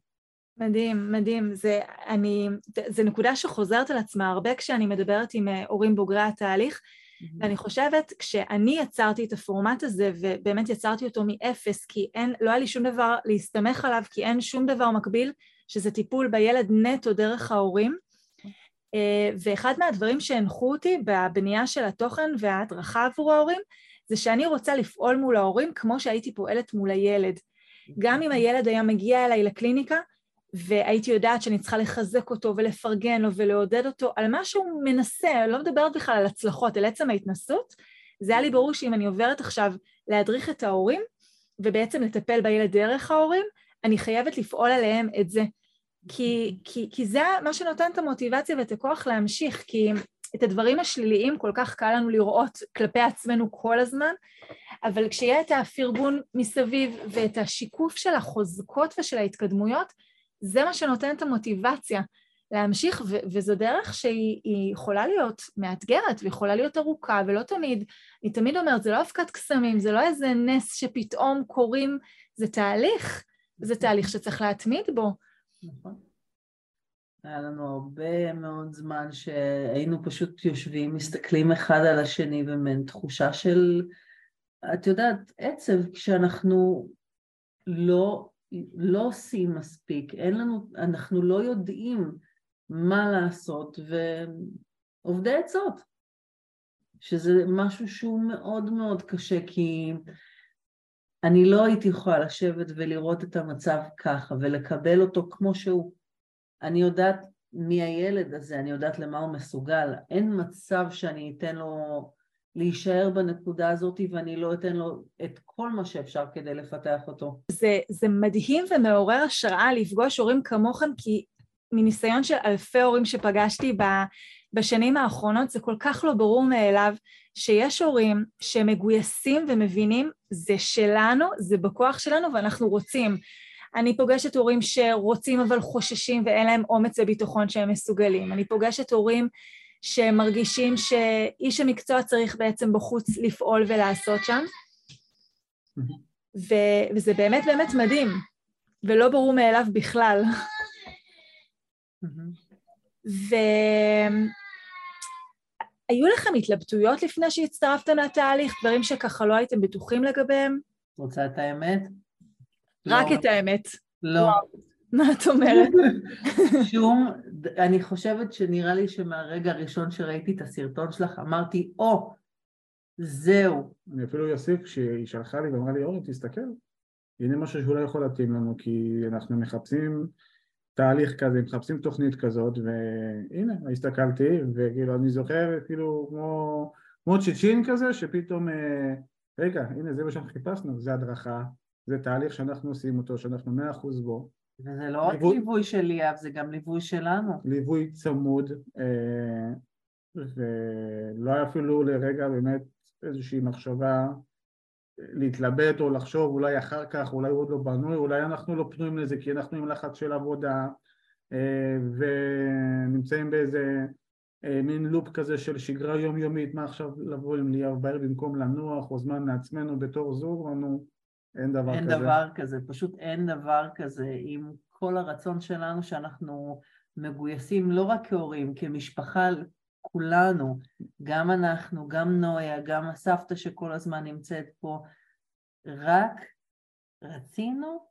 Speaker 3: מדהים, מדהים. זה, אני, זה נקודה שחוזרת על עצמה הרבה כשאני מדברת עם אה, הורים בוגרי התהליך, mm-hmm. ואני חושבת, כשאני יצרתי את הפורמט הזה, ובאמת יצרתי אותו מאפס, כי אין, לא היה לי שום דבר להסתמך עליו, כי אין שום דבר מקביל, שזה טיפול בילד נטו דרך ההורים, ואחד מהדברים שהנחו אותי בבנייה של התוכן וההדרכה עבור ההורים, זה שאני רוצה לפעול מול ההורים כמו שהייתי פועלת מול הילד. גם אם הילד היה מגיע אליי לקליניקה, והייתי יודעת שאני צריכה לחזק אותו ולפרגן לו ולעודד אותו על מה שהוא מנסה, לא מדברת בכלל על הצלחות, על עצם ההתנסות, זה היה לי ברור שאם אני עוברת עכשיו להדריך את ההורים, ובעצם לטפל בילד דרך ההורים, אני חייבת לפעול עליהם את זה. כי, כי, כי זה מה שנותן את המוטיבציה ואת הכוח להמשיך, כי את הדברים השליליים כל כך קל לנו לראות כלפי עצמנו כל הזמן, אבל כשיהיה את הפרגון מסביב ואת השיקוף של החוזקות ושל ההתקדמויות, זה מה שנותן את המוטיבציה להמשיך, ו- וזו דרך שהיא יכולה להיות מאתגרת ויכולה להיות ארוכה, ולא תמיד, אני תמיד אומרת, זה לא אבקת קסמים, זה לא איזה נס שפתאום קורים, זה תהליך, זה תהליך שצריך להתמיד בו. נכון.
Speaker 2: היה לנו הרבה מאוד זמן שהיינו פשוט יושבים, מסתכלים אחד על השני ומין תחושה של, את יודעת, עצב כשאנחנו לא, לא עושים מספיק, אין לנו, אנחנו לא יודעים מה לעשות ועובדי עצות, שזה משהו שהוא מאוד מאוד קשה כי אני לא הייתי יכולה לשבת ולראות את המצב ככה ולקבל אותו כמו שהוא. אני יודעת מי הילד הזה, אני יודעת למה הוא מסוגל. אין מצב שאני אתן לו להישאר בנקודה הזאת ואני לא אתן לו את כל מה שאפשר כדי לפתח אותו.
Speaker 3: זה, זה מדהים ומעורר השראה לפגוש הורים כמוכם, כי מניסיון של אלפי הורים שפגשתי בשנים האחרונות, זה כל כך לא ברור מאליו שיש הורים שמגויסים ומבינים, זה שלנו, זה בכוח שלנו ואנחנו רוצים. אני פוגשת הורים שרוצים אבל חוששים ואין להם אומץ וביטחון שהם מסוגלים. אני פוגשת הורים שמרגישים שאיש המקצוע צריך בעצם בחוץ לפעול ולעשות שם. ו- וזה באמת באמת מדהים, ולא ברור מאליו בכלל. והיו לכם התלבטויות לפני שהצטרפתם לתהליך, דברים שככה לא הייתם בטוחים לגביהם?
Speaker 2: רוצה את האמת?
Speaker 3: רק לא. את האמת.
Speaker 2: לא.
Speaker 3: מה את אומרת?
Speaker 2: שום, אני חושבת שנראה לי שמהרגע הראשון שראיתי את הסרטון שלך אמרתי, או, oh, זהו.
Speaker 1: אני אפילו אוסיף, כשהיא שלחה לי ואמרה לי, אורי, תסתכל, הנה משהו שאולי יכול להתאים לנו, כי אנחנו מחפשים תהליך כזה, מחפשים תוכנית כזאת, והנה, הסתכלתי, וכאילו, אני זוכר, כאילו, כמו, כמו צ'יצ'ין כזה, שפתאום, אה, רגע, הנה, זה מה שאנחנו חיפשנו, זה הדרכה, זה תהליך שאנחנו עושים אותו, שאנחנו מאה אחוז בו.
Speaker 2: וזה לא רק ליווי, ליווי של ליאב, זה גם ליווי שלנו.
Speaker 1: ליווי צמוד, אה, ולא היה אפילו לרגע באמת איזושהי מחשבה להתלבט או לחשוב אולי אחר כך, אולי הוא עוד לא בנוי, אולי אנחנו לא פנויים לזה כי אנחנו עם לחץ של עבודה אה, ונמצאים באיזה אה, מין לופ כזה של שגרה יומיומית, מה עכשיו לבוא עם ליאב בערב במקום לנוח או זמן לעצמנו בתור זוג, אמרנו אין דבר
Speaker 2: אין
Speaker 1: כזה.
Speaker 2: אין דבר כזה, פשוט אין דבר כזה עם כל הרצון שלנו שאנחנו מגויסים לא רק כהורים, כמשפחה כולנו, גם אנחנו, גם נויה, גם הסבתא שכל הזמן נמצאת פה, רק רצינו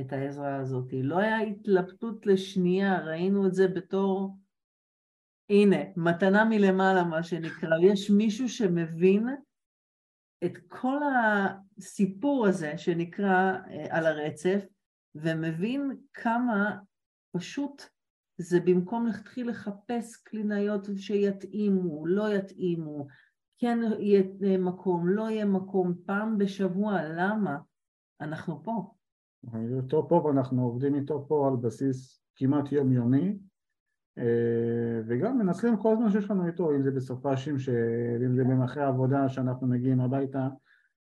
Speaker 2: את העזרה הזאת. לא היה התלבטות לשנייה, ראינו את זה בתור, הנה, מתנה מלמעלה מה שנקרא. יש מישהו שמבין את כל הסיפור הזה שנקרא אה, על הרצף, ומבין כמה פשוט זה במקום להתחיל לחפש קלינאיות שיתאימו, לא יתאימו, כן יהיה מקום, לא יהיה מקום, פעם בשבוע, למה? אנחנו פה.
Speaker 1: איתו פה ואנחנו עובדים איתו פה על בסיס כמעט יומיומי אה, וגם מנצלים כל הזמן שיש לנו איתו, אם זה בסופ"שים, אם זה במאחרי העבודה שאנחנו מגיעים הביתה,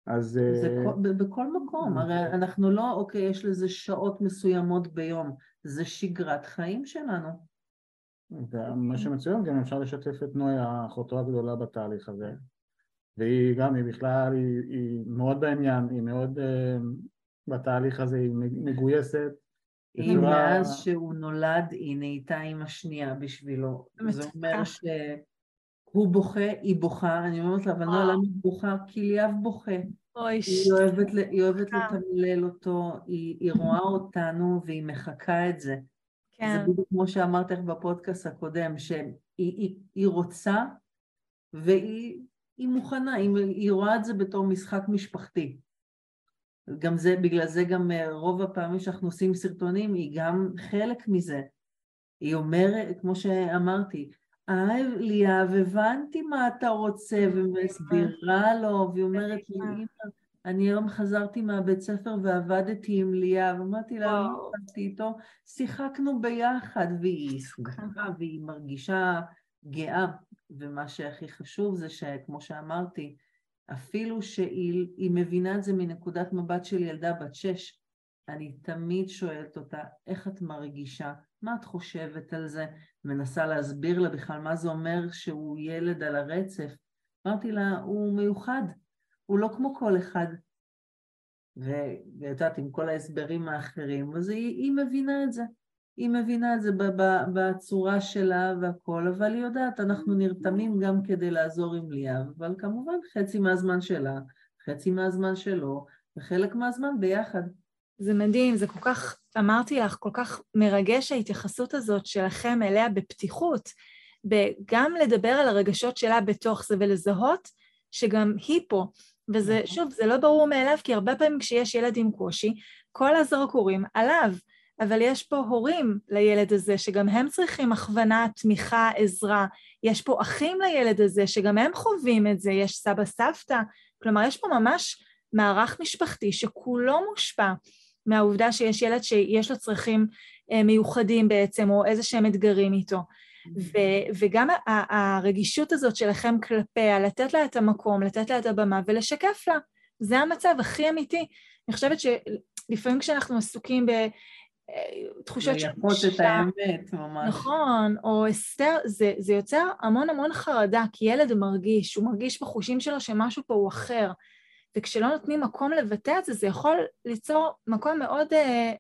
Speaker 1: אז...
Speaker 2: זה כל, בכל מקום, הרי אנחנו לא, אוקיי, יש לזה שעות מסוימות ביום, זה שגרת חיים שלנו.
Speaker 1: ומה שמצוין, גם אפשר לשתף את נויה, אחותו הגדולה בתהליך הזה. והיא גם, היא בכלל, היא, היא מאוד בעניין, היא מאוד uh, בתהליך הזה, היא מגויסת.
Speaker 2: היא בצורה... מאז שהוא נולד, היא נהייתה עם השנייה בשבילו. זה אומר שהוא בוכה, היא בוכה, אני אומרת לה, אבל למה היא בוכה? כי ליאב בוכה.
Speaker 3: אוי,
Speaker 2: היא אוהבת, היא אוהבת לתמלל אותו, היא, היא רואה אותנו והיא מחקה את זה. כן. זה בדיוק כמו שאמרת לך בפודקאסט הקודם, שהיא היא, היא רוצה והיא היא מוכנה, היא, היא רואה את זה בתור משחק משפחתי. גם זה, בגלל זה גם אה, רוב הפעמים שאנחנו עושים סרטונים היא גם חלק מזה. היא אומרת, כמו שאמרתי, היי ליאב, הבנתי מה אתה רוצה, ומסבירה לו, והיא אומרת לי, אמא, אני היום חזרתי מהבית ספר ועבדתי עם ליאב, אמרתי לה, עבדתי איתו, שיחקנו ביחד, והיא שמחה והיא מרגישה גאה, ומה שהכי חשוב זה שכמו שאמרתי, אפילו שהיא מבינה את זה מנקודת מבט של ילדה בת שש, אני תמיד שואלת אותה, איך את מרגישה? מה את חושבת על זה? מנסה להסביר לה בכלל מה זה אומר שהוא ילד על הרצף. אמרתי לה, הוא מיוחד, הוא לא כמו כל אחד. ואת יודעת, עם כל ההסברים האחרים, אז היא, היא מבינה את זה. היא מבינה את זה בצורה שלה והכל, אבל היא יודעת, אנחנו נרתמים גם כדי לעזור עם ליאב, אבל כמובן חצי מהזמן שלה, חצי מהזמן שלו, וחלק מהזמן ביחד.
Speaker 3: זה מדהים, זה כל כך, אמרתי לך, כל כך מרגש ההתייחסות הזאת שלכם אליה בפתיחות, גם לדבר על הרגשות שלה בתוך זה ולזהות שגם היא פה. וזה, נכון. שוב, זה לא ברור מאליו, כי הרבה פעמים כשיש ילד עם קושי, כל הזרקורים עליו. אבל יש פה הורים לילד הזה, שגם הם צריכים הכוונה, תמיכה, עזרה. יש פה אחים לילד הזה, שגם הם חווים את זה, יש סבא סבתא. כלומר, יש פה ממש מערך משפחתי שכולו מושפע מהעובדה שיש ילד שיש לו צרכים אה, מיוחדים בעצם, או איזה שהם אתגרים איתו. ו- וגם הרגישות הזאת שלכם כלפיה, לתת לה את המקום, לתת לה את הבמה ולשקף לה. זה המצב הכי אמיתי. אני חושבת שלפעמים כשאנחנו עסוקים בתחושות
Speaker 2: של בושה... את האמת, ממש.
Speaker 3: נכון, או אסתר, זה, זה יוצר המון המון חרדה, כי ילד מרגיש, הוא מרגיש בחושים שלו שמשהו פה הוא אחר. וכשלא נותנים מקום לבטא את זה, זה יכול ליצור מקום מאוד, אה,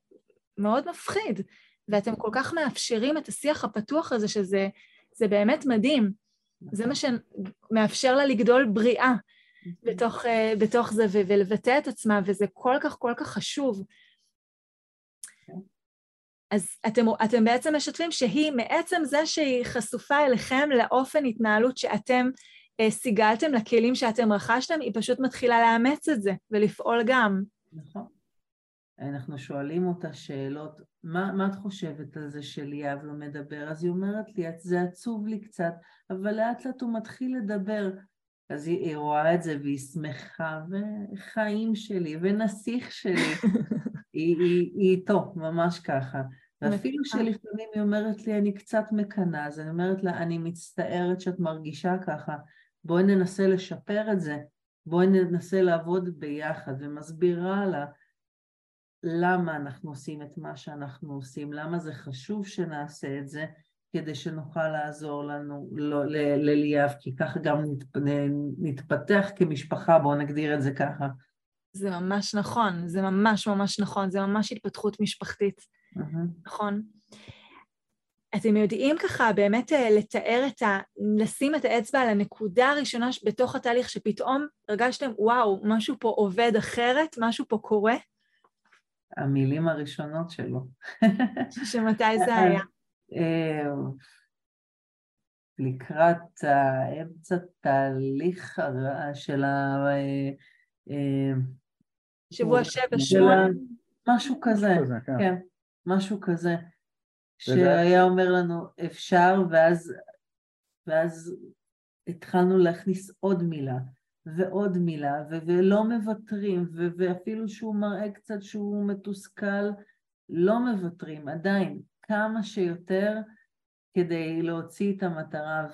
Speaker 3: מאוד מפחיד. ואתם כל כך מאפשרים את השיח הפתוח הזה, שזה באמת מדהים. זה מה שמאפשר לה לגדול בריאה בתוך, אה, בתוך זה ולבטא את עצמה, וזה כל כך כל כך חשוב. אז אתם, אתם בעצם משתפים שהיא, מעצם זה שהיא חשופה אליכם לאופן התנהלות שאתם סיגלתם לכלים שאתם רכשתם, היא פשוט מתחילה לאמץ את זה ולפעול גם.
Speaker 2: נכון. אנחנו שואלים אותה שאלות, מה, מה את חושבת על זה שליאב לא מדבר? אז היא אומרת לי, זה עצוב לי קצת, אבל לאט לאט הוא מתחיל לדבר. אז היא, היא רואה את זה והיא שמחה, וחיים שלי, ונסיך שלי. היא, היא, היא איתו, ממש ככה. ואפילו שלפעמים היא אומרת לי, אני קצת מקנאה, אז אני אומרת לה, אני מצטערת שאת מרגישה ככה, בואי ננסה לשפר את זה, בואי ננסה לעבוד ביחד, ומסבירה לה למה אנחנו עושים את מה שאנחנו עושים, למה זה חשוב שנעשה את זה, כדי שנוכל לעזור לנו לא, לליאב, כי ככה גם נתפתח כמשפחה, בואו נגדיר את זה ככה.
Speaker 3: זה ממש נכון, זה ממש ממש נכון, זה ממש התפתחות משפחתית, uh-huh. נכון. אתם יודעים ככה באמת אה, לתאר את ה... לשים את האצבע על הנקודה הראשונה בתוך התהליך שפתאום הרגשתם, וואו, משהו פה עובד אחרת, משהו פה קורה?
Speaker 2: המילים הראשונות שלו.
Speaker 3: שמתי זה היה?
Speaker 2: אה, לקראת האמצע תהליך של ה...
Speaker 3: אה, שבוע שבע שמונה.
Speaker 2: משהו כזה, כן. כן, משהו כזה. שהיה אומר לנו אפשר, ואז, ואז התחלנו להכניס עוד מילה ועוד מילה, ו- ולא מוותרים, ו- ואפילו שהוא מראה קצת שהוא מתוסכל, לא מוותרים, עדיין, כמה שיותר כדי להוציא את המטרה.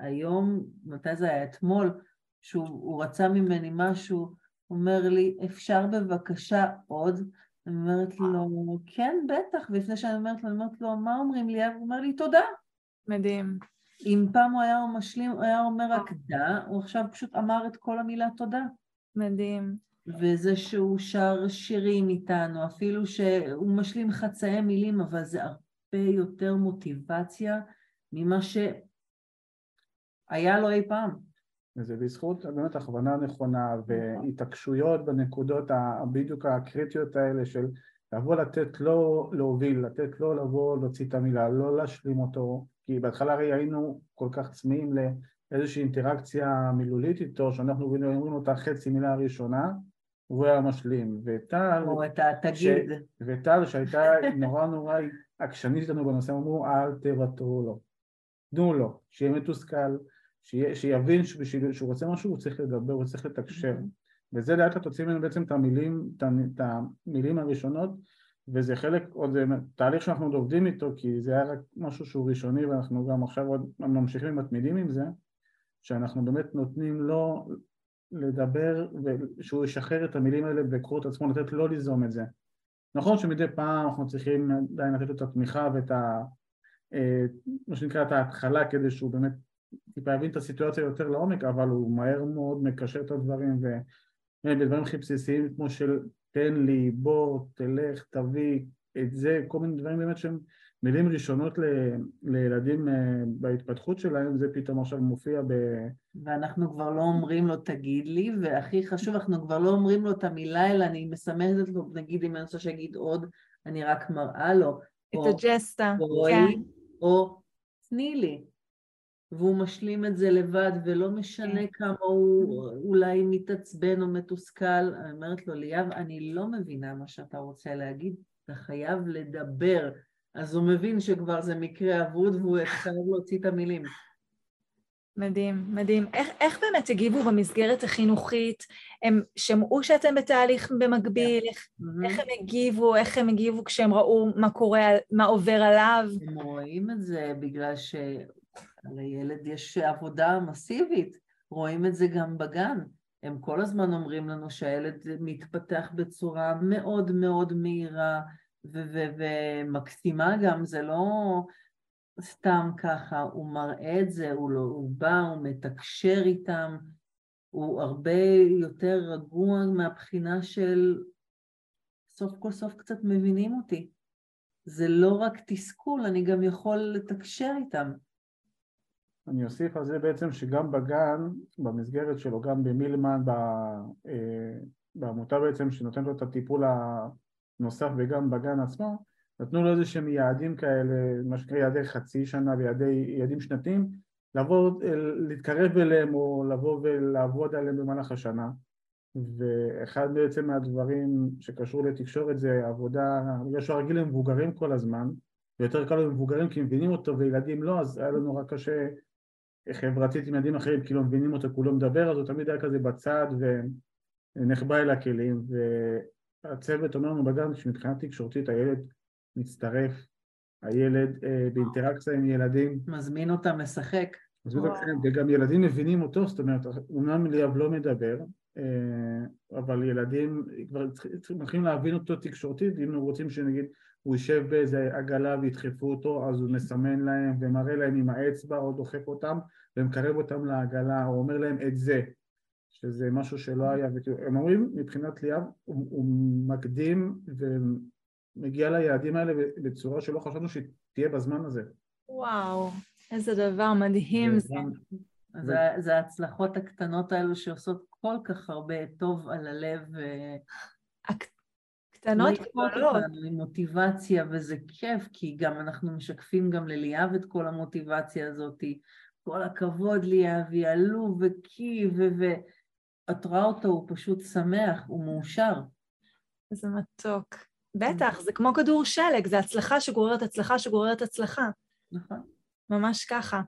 Speaker 2: והיום, מתי זה היה? אתמול, שהוא רצה ממני משהו, הוא אומר לי, אפשר בבקשה עוד? אומרת לו, כן, בטח, ולפני שאני אומרת לו, אני אומרת לו, מה אומרים לי? הוא אומר לי, תודה.
Speaker 3: מדהים.
Speaker 2: אם פעם הוא היה משלים, הוא היה אומר רק דה, הוא עכשיו פשוט אמר את כל המילה תודה.
Speaker 3: מדהים.
Speaker 2: וזה שהוא שר שירים איתנו, אפילו שהוא משלים חצאי מילים, אבל זה הרבה יותר מוטיבציה ממה שהיה לו אי פעם.
Speaker 1: וזה בזכות באמת הכוונה נכונה והתעקשויות בנקודות הבדיוק הקריטיות האלה של לבוא לתת לו להוביל, לתת לו לבוא להוציא את המילה, לא להשלים אותו, כי בהתחלה הרי היינו כל כך צמאים לאיזושהי אינטראקציה מילולית איתו, שאנחנו אומרים לו את החצי מילה הראשונה, והוא היה משלים, וטל,
Speaker 2: או את התגיד.
Speaker 1: וטל שהייתה נורא נורא עקשנית איתנו בנושא, אמרו אל תוותרו לו, תנו לו, שיהיה מתוסכל, שיבין שהוא רוצה משהו הוא צריך לדבר, הוא צריך לתקשר, וזה לאט לאט תוציא ממנו בעצם את המילים, את המילים הראשונות וזה חלק, עוד זה תהליך שאנחנו עוד עובדים איתו כי זה היה רק משהו שהוא ראשוני ואנחנו גם עכשיו עוד ממשיכים ומתמידים עם זה שאנחנו באמת נותנים לו לדבר ושהוא ישחרר את המילים האלה את עצמו, לתת לו ליזום את זה. נכון שמדי פעם אנחנו צריכים עדיין לתת את התמיכה ואת ה... אה, מה שנקרא את ההתחלה כדי שהוא באמת טיפה יבין את הסיטואציה יותר לעומק אבל הוא מהר מאוד מקשר את הדברים ובדברים הכי בסיסיים כמו של תן לי, בוא, תלך, תביא, את זה, כל מיני דברים באמת שהם מילים ראשונות ל, לילדים אה, בהתפתחות שלהם, זה פתאום עכשיו מופיע ב...
Speaker 2: ואנחנו כבר לא אומרים לו תגיד לי, והכי חשוב, אנחנו כבר לא אומרים לו את המילה, אלא אני מסמנת לו, נגיד אם אני רוצה שיגיד עוד, אני רק מראה לו.
Speaker 3: את הג'סטה,
Speaker 2: כן. או תני לי. והוא משלים את זה לבד, ולא משנה כן. כמה הוא אולי מתעצבן או מתוסכל. אני אומרת לו, ליאב, אני לא מבינה מה שאתה רוצה להגיד, אתה חייב לדבר. אז הוא מבין שכבר זה מקרה אבוד והוא חייב להוציא את המילים.
Speaker 3: מדהים, מדהים. איך, איך באמת הגיבו במסגרת החינוכית? הם שמעו שאתם בתהליך במקביל? Yeah. איך, mm-hmm. איך הם הגיבו? איך הם הגיבו כשהם ראו מה קורה, מה עובר עליו?
Speaker 2: הם רואים את זה בגלל ש... לילד יש עבודה מסיבית, רואים את זה גם בגן. הם כל הזמן אומרים לנו שהילד מתפתח בצורה מאוד מאוד מהירה ומקסימה גם, זה לא סתם ככה, הוא מראה את זה, הוא, לא, הוא בא, הוא מתקשר איתם, הוא הרבה יותר רגוע מהבחינה של סוף כל סוף קצת מבינים אותי. זה לא רק תסכול, אני גם יכול לתקשר איתם.
Speaker 1: אני אוסיף על זה בעצם שגם בגן, במסגרת שלו, גם במילמן, אה, בעמותה בעצם שנותנת לו את הטיפול הנוסף וגם בגן עצמו, נתנו לו איזה שהם יעדים כאלה, מה שנקרא יעדי חצי שנה ויעדים שנתיים, לבוא, להתקרב אליהם או לבוא ולעבוד עליהם במהלך השנה. ואחד בעצם מהדברים שקשור לתקשורת זה עבודה, בגלל שהוא רגיל למבוגרים כל הזמן, ויותר קל למבוגרים כי מבינים אותו וילדים לא, אז היה לנו נורא קשה חברתית עם ילדים אחרים, כי לא מבינים אותו, כולו מדבר, אז הוא תמיד היה כזה בצד ונחבא אל הכלים, והצוות אומר לנו בגן שמבחינה תקשורתית הילד מצטרף, הילד אה, באינטראקציה עם ילדים.
Speaker 2: מזמין אותם לשחק.
Speaker 1: וגם ילדים מבינים אותו, זאת אומרת, אומנם ליאב לא מדבר, אה, אבל ילדים כבר צריכים להבין אותו תקשורתית, אם רוצים שנגיד הוא יישב באיזה עגלה וידחפו אותו, אז הוא מסמן להם ומראה להם עם האצבע או דוחף אותם ומקרב אותם לעגלה, או אומר להם את זה, שזה משהו שלא היה, הם אומרים מבחינת ליאב, הוא, הוא מקדים ומגיע ליעדים האלה בצורה שלא חשבנו שתהיה בזמן הזה.
Speaker 3: וואו, איזה דבר מדהים זה.
Speaker 2: זה, זה ההצלחות הקטנות האלו שעושות כל כך הרבה טוב על הלב.
Speaker 3: קטנות
Speaker 2: וגדולות. עם מוטיבציה, וזה כיף, כי גם אנחנו משקפים גם לליאב את כל המוטיבציה הזאת. כל הכבוד ליאב, היא עלוב וקי, ואת רואה אותו, הוא פשוט שמח, הוא מאושר.
Speaker 3: איזה מתוק. בטח, זה כמו כדור שלג, זה הצלחה שגוררת הצלחה שגוררת הצלחה.
Speaker 2: נכון.
Speaker 3: ממש ככה.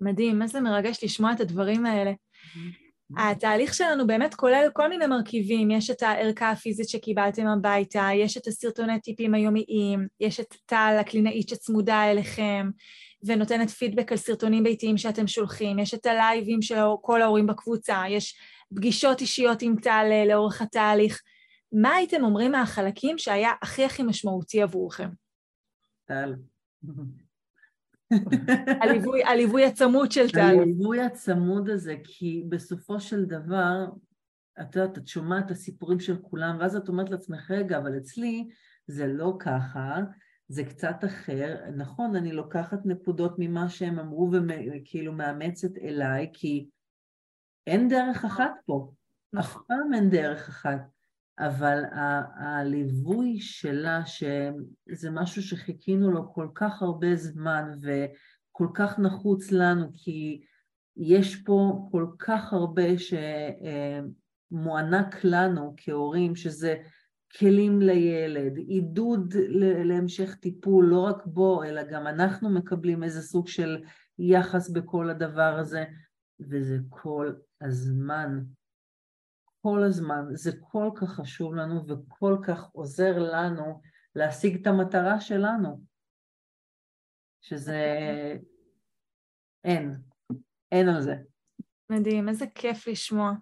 Speaker 3: מדהים, איזה מרגש לשמוע את הדברים האלה. Mm-hmm. התהליך שלנו באמת כולל כל מיני מרכיבים, יש את הערכה הפיזית שקיבלתם הביתה, יש את הסרטוני טיפים היומיים, יש את טל, הקלינאית שצמודה אליכם ונותנת פידבק על סרטונים ביתיים שאתם שולחים, יש את הלייבים של כל ההורים בקבוצה, יש פגישות אישיות עם טל אה, לאורך התהליך. מה הייתם אומרים מהחלקים שהיה הכי הכי משמעותי עבורכם?
Speaker 2: טל.
Speaker 3: הליווי, הליווי הצמוד של טל.
Speaker 2: הליווי הצמוד הזה, כי בסופו של דבר, את יודעת, את שומעת את הסיפורים של כולם, ואז את אומרת לעצמך, רגע, אבל אצלי זה לא ככה, זה קצת אחר. נכון, אני לוקחת נקודות ממה שהם אמרו וכאילו מאמצת אליי, כי אין דרך אחת פה. אף נכון. פעם אין דרך אחת. אבל הליווי שלה, שזה משהו שחיכינו לו כל כך הרבה זמן וכל כך נחוץ לנו, כי יש פה כל כך הרבה מוענק לנו כהורים, שזה כלים לילד, עידוד להמשך טיפול, לא רק בו, אלא גם אנחנו מקבלים איזה סוג של יחס בכל הדבר הזה, וזה כל הזמן. כל הזמן. זה כל כך חשוב לנו וכל כך עוזר לנו להשיג את המטרה שלנו. שזה... אין. אין על זה.
Speaker 3: מדהים, איזה כיף לשמוע.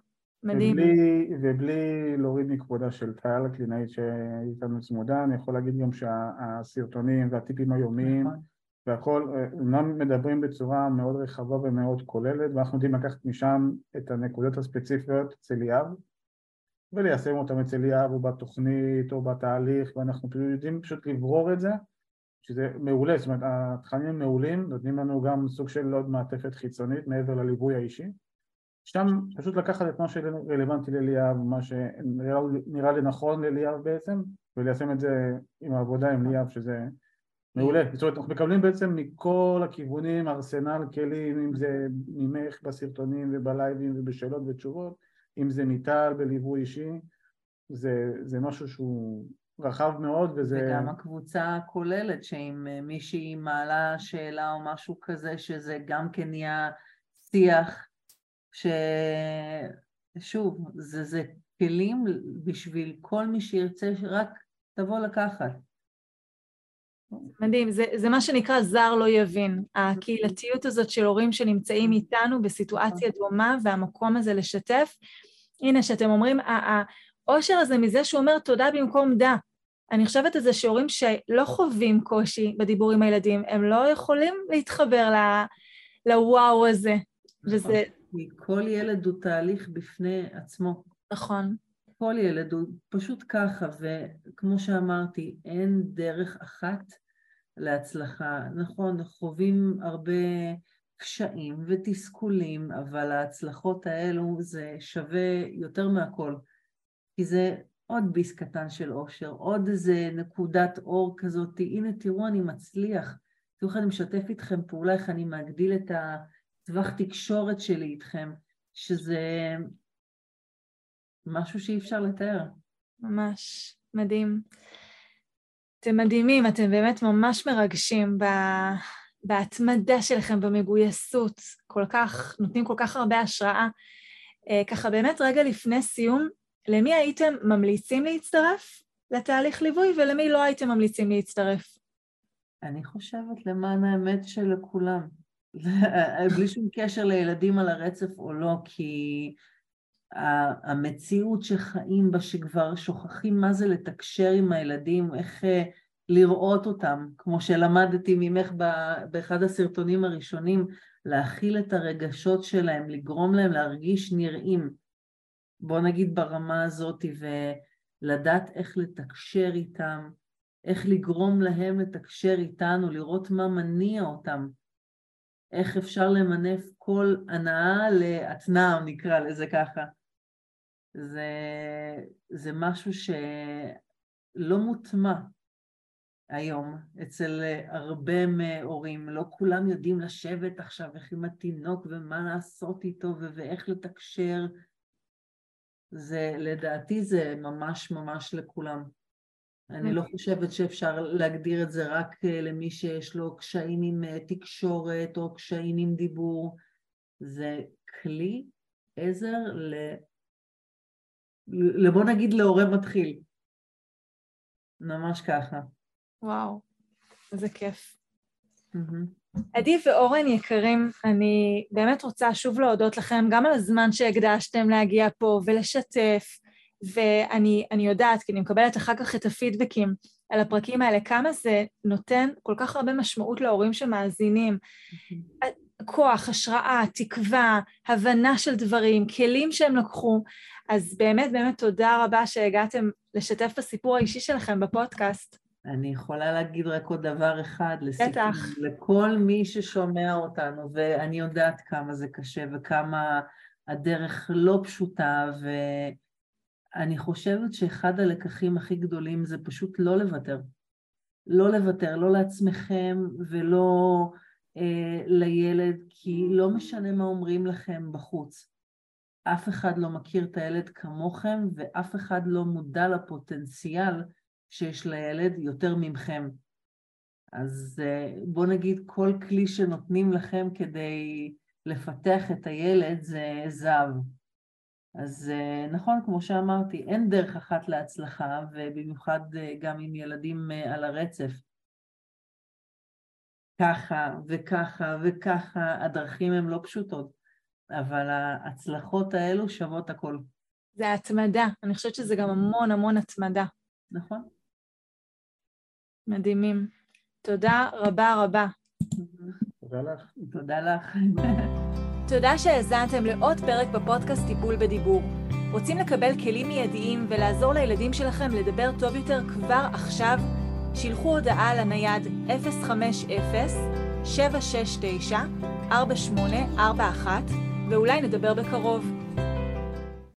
Speaker 3: מדהים.
Speaker 1: ובלי, ובלי להוריד מכבודה של טל, הקלינאית שאיתנו צמודה, אני יכול להגיד גם שהסרטונים והטיפים היומיים נכון. והכל, אומנם מדברים בצורה מאוד רחבה ומאוד כוללת, ואנחנו יודעים לקחת משם את הנקודות הספציפיות אצל ליאב, וליישם אותם אצל ליאב או בתוכנית או בתהליך, ואנחנו יודעים פשוט לברור את זה, שזה מעולה, זאת אומרת התכנים מעולים, נותנים לנו גם סוג של עוד מעטפת חיצונית מעבר לליווי האישי. שם פשוט לקחת את מה שרלוונטי לליאב, מה שנראה לי נכון לליאב בעצם, וליישם את זה עם העבודה עם ליאב, שזה מעולה. זאת אומרת, אנחנו מקבלים בעצם מכל הכיוונים ארסנל כלים, אם זה ממך בסרטונים ובלייבים ובשאלות ותשובות, אם זה מטל בליווי אישי, זה, זה משהו שהוא רחב מאוד וזה...
Speaker 2: וגם הקבוצה הכוללת, שאם מישהי מעלה שאלה או משהו כזה, שזה גם כן נהיה שיח ששוב, זה, זה כלים בשביל כל מי שירצה שרק תבוא לקחת.
Speaker 3: מדהים, זה, זה מה שנקרא זר לא יבין. הקהילתיות הזאת של הורים שנמצאים איתנו בסיטואציה דומה והמקום הזה לשתף. הנה, שאתם אומרים, האושר הזה מזה שהוא אומר תודה במקום דה. אני חושבת על זה שהורים שלא חווים קושי בדיבור עם הילדים, הם לא יכולים להתחבר לוואו הזה. וזה,
Speaker 2: כי כל ילד הוא תהליך בפני עצמו.
Speaker 3: נכון.
Speaker 2: כל ילד הוא פשוט ככה, וכמו שאמרתי, אין דרך אחת להצלחה. נכון, חווים הרבה קשיים ותסכולים, אבל ההצלחות האלו זה שווה יותר מהכל, כי זה עוד ביס קטן של אושר, עוד איזה נקודת אור כזאת, הנה תראו אני מצליח, תראו איך אני משתף איתכם פעולה, איך אני מגדיל את ה... טווח תקשורת שלי איתכם, שזה משהו שאי אפשר לתאר.
Speaker 3: ממש מדהים. אתם מדהימים, אתם באמת ממש מרגשים ב... בהתמדה שלכם, במגויסות, כל כך, נותנים כל כך הרבה השראה. אה, ככה באמת רגע לפני סיום, למי הייתם ממליצים להצטרף לתהליך ליווי ולמי לא הייתם ממליצים להצטרף?
Speaker 2: אני חושבת למען האמת שלכולם. בלי שום קשר לילדים על הרצף או לא, כי המציאות שחיים בה, שכבר שוכחים מה זה לתקשר עם הילדים, איך אה, לראות אותם, כמו שלמדתי ממך באחד הסרטונים הראשונים, להכיל את הרגשות שלהם, לגרום להם להרגיש נראים, בוא נגיד ברמה הזאת, ולדעת איך לתקשר איתם, איך לגרום להם לתקשר איתנו, לראות מה מניע אותם. איך אפשר למנף כל הנאה להתנעם, נקרא לזה ככה. זה, זה משהו שלא מוטמע היום אצל הרבה מהורים. לא כולם יודעים לשבת עכשיו איך עם התינוק ומה לעשות איתו ואיך לתקשר. זה, לדעתי זה ממש ממש לכולם. אני לא חושבת שאפשר להגדיר את זה רק אה, למי שיש לו קשיים עם אה, תקשורת או קשיים עם דיבור. זה כלי עזר ל... לבוא נגיד להורה מתחיל. ממש ככה.
Speaker 3: וואו, איזה כיף. Mm-hmm. עדי ואורן יקרים, אני באמת רוצה שוב להודות לכם גם על הזמן שהקדשתם להגיע פה ולשתף. ואני יודעת, כי אני מקבלת אחר כך את הפידבקים על הפרקים האלה, כמה זה נותן כל כך הרבה משמעות להורים שמאזינים. כוח, השראה, תקווה, הבנה של דברים, כלים שהם לקחו. אז באמת באמת תודה רבה שהגעתם לשתף בסיפור האישי שלכם בפודקאסט.
Speaker 2: אני יכולה להגיד רק עוד דבר אחד, לסיפור, בטח. לכל מי ששומע אותנו, ואני יודעת כמה זה קשה וכמה הדרך לא פשוטה, ו... אני חושבת שאחד הלקחים הכי גדולים זה פשוט לא לוותר. לא לוותר, לא לעצמכם ולא אה, לילד, כי לא משנה מה אומרים לכם בחוץ. אף אחד לא מכיר את הילד כמוכם ואף אחד לא מודע לפוטנציאל שיש לילד יותר ממכם. אז אה, בואו נגיד כל כלי שנותנים לכם כדי לפתח את הילד זה זהב. אז אה, נכון, כמו שאמרתי, אין דרך אחת להצלחה, ובמיוחד אה, גם עם ילדים על הרצף. ככה וככה וככה, הדרכים הן לא פשוטות, אבל ההצלחות האלו שוות הכל.
Speaker 3: זה התמדה, אני חושבת שזה גם המון המון התמדה.
Speaker 2: נכון.
Speaker 3: מדהימים. תודה רבה רבה.
Speaker 1: תודה לך.
Speaker 2: תודה לך.
Speaker 3: תודה שהאזנתם לעוד פרק בפודקאסט טיפול בדיבור. רוצים לקבל כלים מיידיים ולעזור לילדים שלכם לדבר טוב יותר כבר עכשיו? שילחו הודעה לנייד 050-769-4841 ואולי נדבר בקרוב.